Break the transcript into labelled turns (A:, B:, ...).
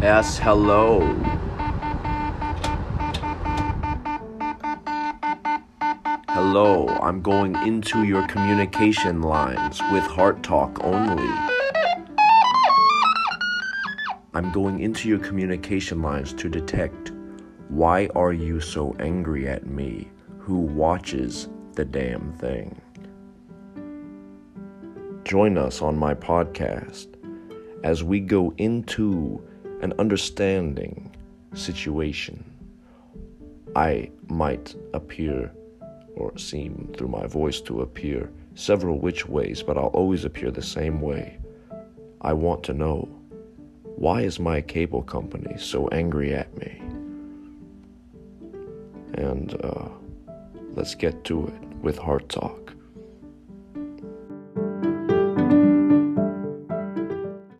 A: Yes, hello. Hello, I'm going into your communication lines with heart talk only. I'm going into your communication lines to detect why are you so angry at me who watches the damn thing. Join us on my podcast as we go into an understanding situation. I might appear or seem through my voice to appear several which ways, but I'll always appear the same way. I want to know why is my cable company so angry at me? And uh, let's get to it with Heart Talk.